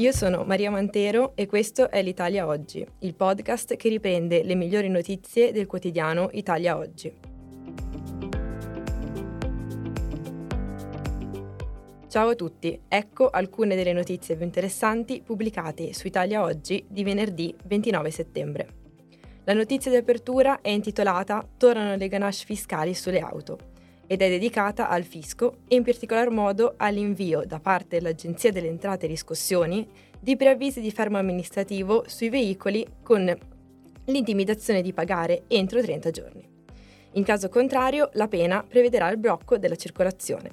Io sono Maria Mantero e questo è l'Italia Oggi, il podcast che riprende le migliori notizie del quotidiano Italia Oggi. Ciao a tutti, ecco alcune delle notizie più interessanti pubblicate su Italia Oggi di venerdì 29 settembre. La notizia di apertura è intitolata Tornano le ganache fiscali sulle auto ed è dedicata al fisco e in particolar modo all'invio da parte dell'Agenzia delle Entrate e Riscossioni di preavvisi di fermo amministrativo sui veicoli con l'intimidazione di pagare entro 30 giorni. In caso contrario, la pena prevederà il blocco della circolazione.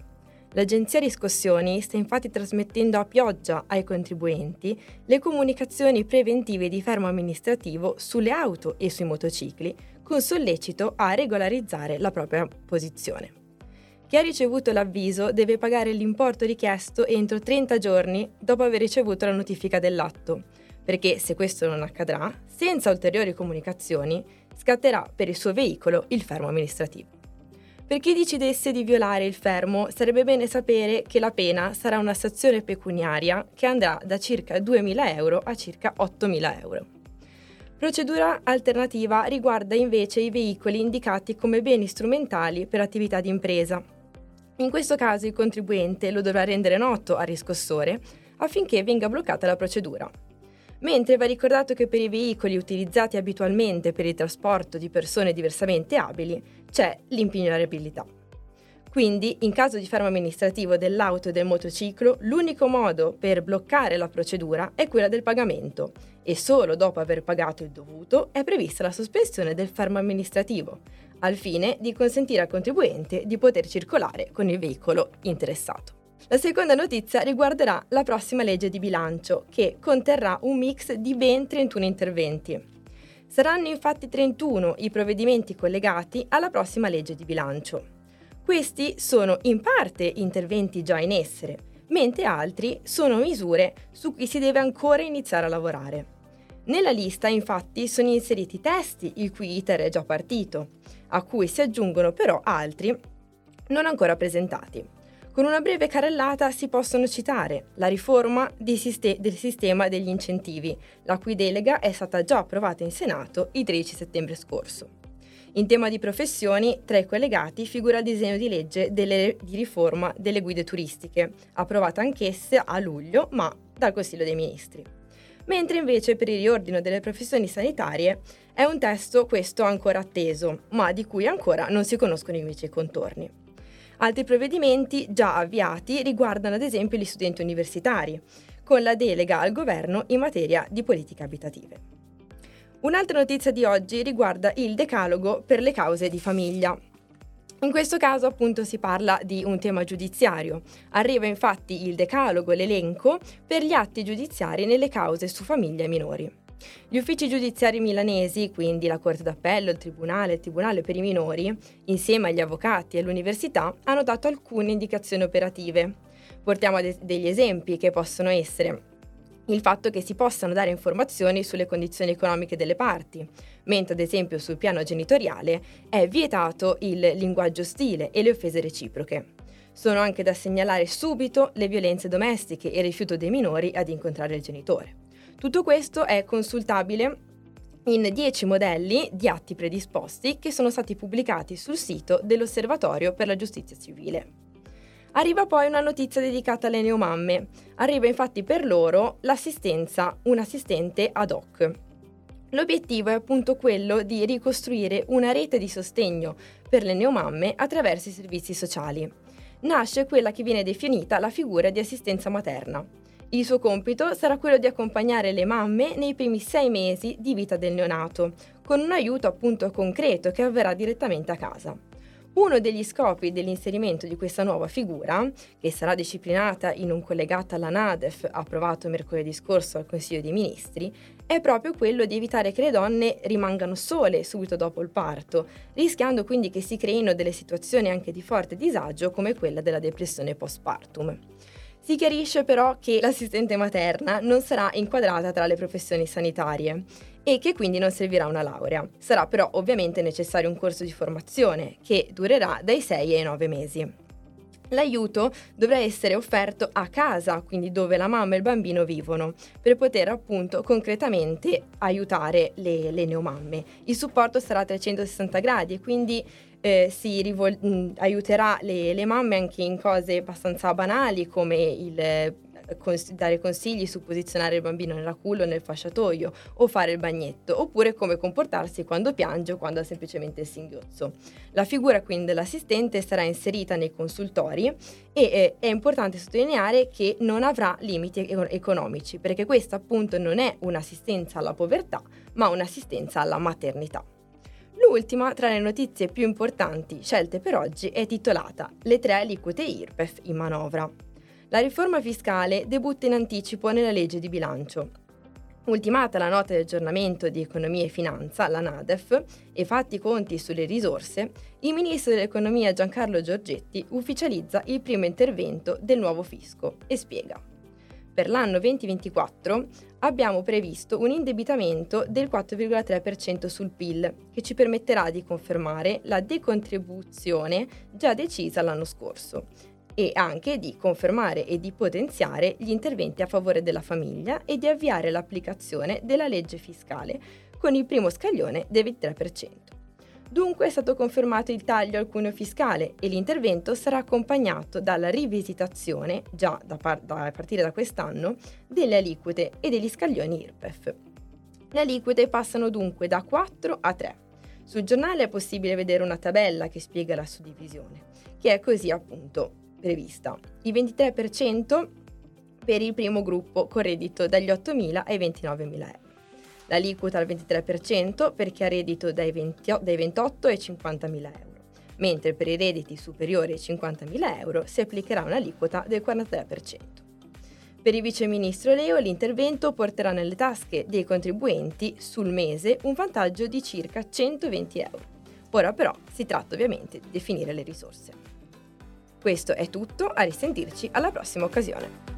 L'Agenzia Riscossioni sta infatti trasmettendo a pioggia ai contribuenti le comunicazioni preventive di fermo amministrativo sulle auto e sui motocicli, con sollecito a regolarizzare la propria posizione. Chi ha ricevuto l'avviso deve pagare l'importo richiesto entro 30 giorni dopo aver ricevuto la notifica dell'atto, perché se questo non accadrà, senza ulteriori comunicazioni, scatterà per il suo veicolo il fermo amministrativo. Per chi decidesse di violare il fermo, sarebbe bene sapere che la pena sarà una sanzione pecuniaria che andrà da circa 2.000 euro a circa 8.000 euro. Procedura alternativa riguarda invece i veicoli indicati come beni strumentali per attività di impresa, in questo caso il contribuente lo dovrà rendere noto al riscossore affinché venga bloccata la procedura. Mentre va ricordato che per i veicoli utilizzati abitualmente per il trasporto di persone diversamente abili c'è l'impignabilità. Quindi, in caso di fermo amministrativo dell'auto e del motociclo, l'unico modo per bloccare la procedura è quella del pagamento e solo dopo aver pagato il dovuto è prevista la sospensione del fermo amministrativo, al fine di consentire al contribuente di poter circolare con il veicolo interessato. La seconda notizia riguarderà la prossima legge di bilancio, che conterrà un mix di ben 31 interventi. Saranno infatti 31 i provvedimenti collegati alla prossima legge di bilancio. Questi sono in parte interventi già in essere, mentre altri sono misure su cui si deve ancora iniziare a lavorare. Nella lista infatti sono inseriti testi il cui iter è già partito, a cui si aggiungono però altri non ancora presentati. Con una breve carrellata si possono citare la riforma siste- del sistema degli incentivi, la cui delega è stata già approvata in Senato il 13 settembre scorso. In tema di professioni, tra i collegati figura il disegno di legge delle, di riforma delle guide turistiche, approvata anch'essa a luglio, ma dal Consiglio dei Ministri mentre invece per il riordino delle professioni sanitarie è un testo questo ancora atteso, ma di cui ancora non si conoscono invece i contorni. Altri provvedimenti già avviati riguardano ad esempio gli studenti universitari, con la delega al governo in materia di politiche abitative. Un'altra notizia di oggi riguarda il decalogo per le cause di famiglia. In questo caso appunto si parla di un tema giudiziario. Arriva infatti il decalogo, l'elenco per gli atti giudiziari nelle cause su famiglie minori. Gli uffici giudiziari milanesi, quindi la Corte d'Appello, il Tribunale, il Tribunale per i minori, insieme agli avvocati e all'università, hanno dato alcune indicazioni operative. Portiamo degli esempi che possono essere il fatto che si possano dare informazioni sulle condizioni economiche delle parti, mentre ad esempio sul piano genitoriale è vietato il linguaggio ostile e le offese reciproche. Sono anche da segnalare subito le violenze domestiche e il rifiuto dei minori ad incontrare il genitore. Tutto questo è consultabile in 10 modelli di atti predisposti che sono stati pubblicati sul sito dell'Osservatorio per la giustizia civile. Arriva poi una notizia dedicata alle neomamme. Arriva infatti per loro l'assistenza, un assistente ad hoc. L'obiettivo è appunto quello di ricostruire una rete di sostegno per le neomamme attraverso i servizi sociali. Nasce quella che viene definita la figura di assistenza materna. Il suo compito sarà quello di accompagnare le mamme nei primi sei mesi di vita del neonato, con un aiuto appunto concreto che avverrà direttamente a casa. Uno degli scopi dell'inserimento di questa nuova figura, che sarà disciplinata in un collegato alla NADEF approvato mercoledì scorso al Consiglio dei Ministri, è proprio quello di evitare che le donne rimangano sole subito dopo il parto, rischiando quindi che si creino delle situazioni anche di forte disagio come quella della depressione postpartum. Si chiarisce però che l'assistente materna non sarà inquadrata tra le professioni sanitarie e che quindi non servirà una laurea. Sarà però ovviamente necessario un corso di formazione che durerà dai 6 ai 9 mesi. L'aiuto dovrà essere offerto a casa, quindi dove la mamma e il bambino vivono, per poter appunto concretamente aiutare le, le neomamme. Il supporto sarà a 360 gradi e quindi eh, si rivol- mh, aiuterà le, le, mamme anche in cose abbastanza banali come il cons- dare consigli su posizionare il bambino nella culla o nel fasciatoio o fare il bagnetto, oppure come comportarsi quando piange o quando ha semplicemente il singhiozzo. La figura quindi dell'assistente sarà inserita nei consultori e eh, è importante sottolineare che non avrà limiti economici, perché questa appunto non è un'assistenza alla povertà, ma un'assistenza alla maternità. L'ultima tra le notizie più importanti scelte per oggi è titolata Le tre aliquote IRPEF in manovra. La riforma fiscale debutta in anticipo nella legge di bilancio. Ultimata la nota di aggiornamento di economia e finanza, la NADEF, e fatti i conti sulle risorse, il ministro dell'economia Giancarlo Giorgetti ufficializza il primo intervento del nuovo fisco e spiega. Per l'anno 2024 abbiamo previsto un indebitamento del 4,3% sul PIL, che ci permetterà di confermare la decontribuzione già decisa l'anno scorso e anche di confermare e di potenziare gli interventi a favore della famiglia e di avviare l'applicazione della legge fiscale con il primo scaglione del 23%. Dunque è stato confermato il taglio al cuneo fiscale e l'intervento sarà accompagnato dalla rivisitazione, già da, par- da a partire da quest'anno, delle aliquote e degli scaglioni IRPEF. Le aliquote passano dunque da 4 a 3. Sul giornale è possibile vedere una tabella che spiega la suddivisione, che è così appunto prevista. Il 23% per il primo gruppo con reddito dagli 8.000 ai 29.000 euro. L'aliquota al 23% per chi ha reddito dai, 20, dai 28 ai 50.000 euro, mentre per i redditi superiori ai 50.000 euro si applicherà un'aliquota del 43%. Per il vice ministro Leo l'intervento porterà nelle tasche dei contribuenti sul mese un vantaggio di circa 120 euro. Ora però si tratta ovviamente di definire le risorse. Questo è tutto, a risentirci alla prossima occasione.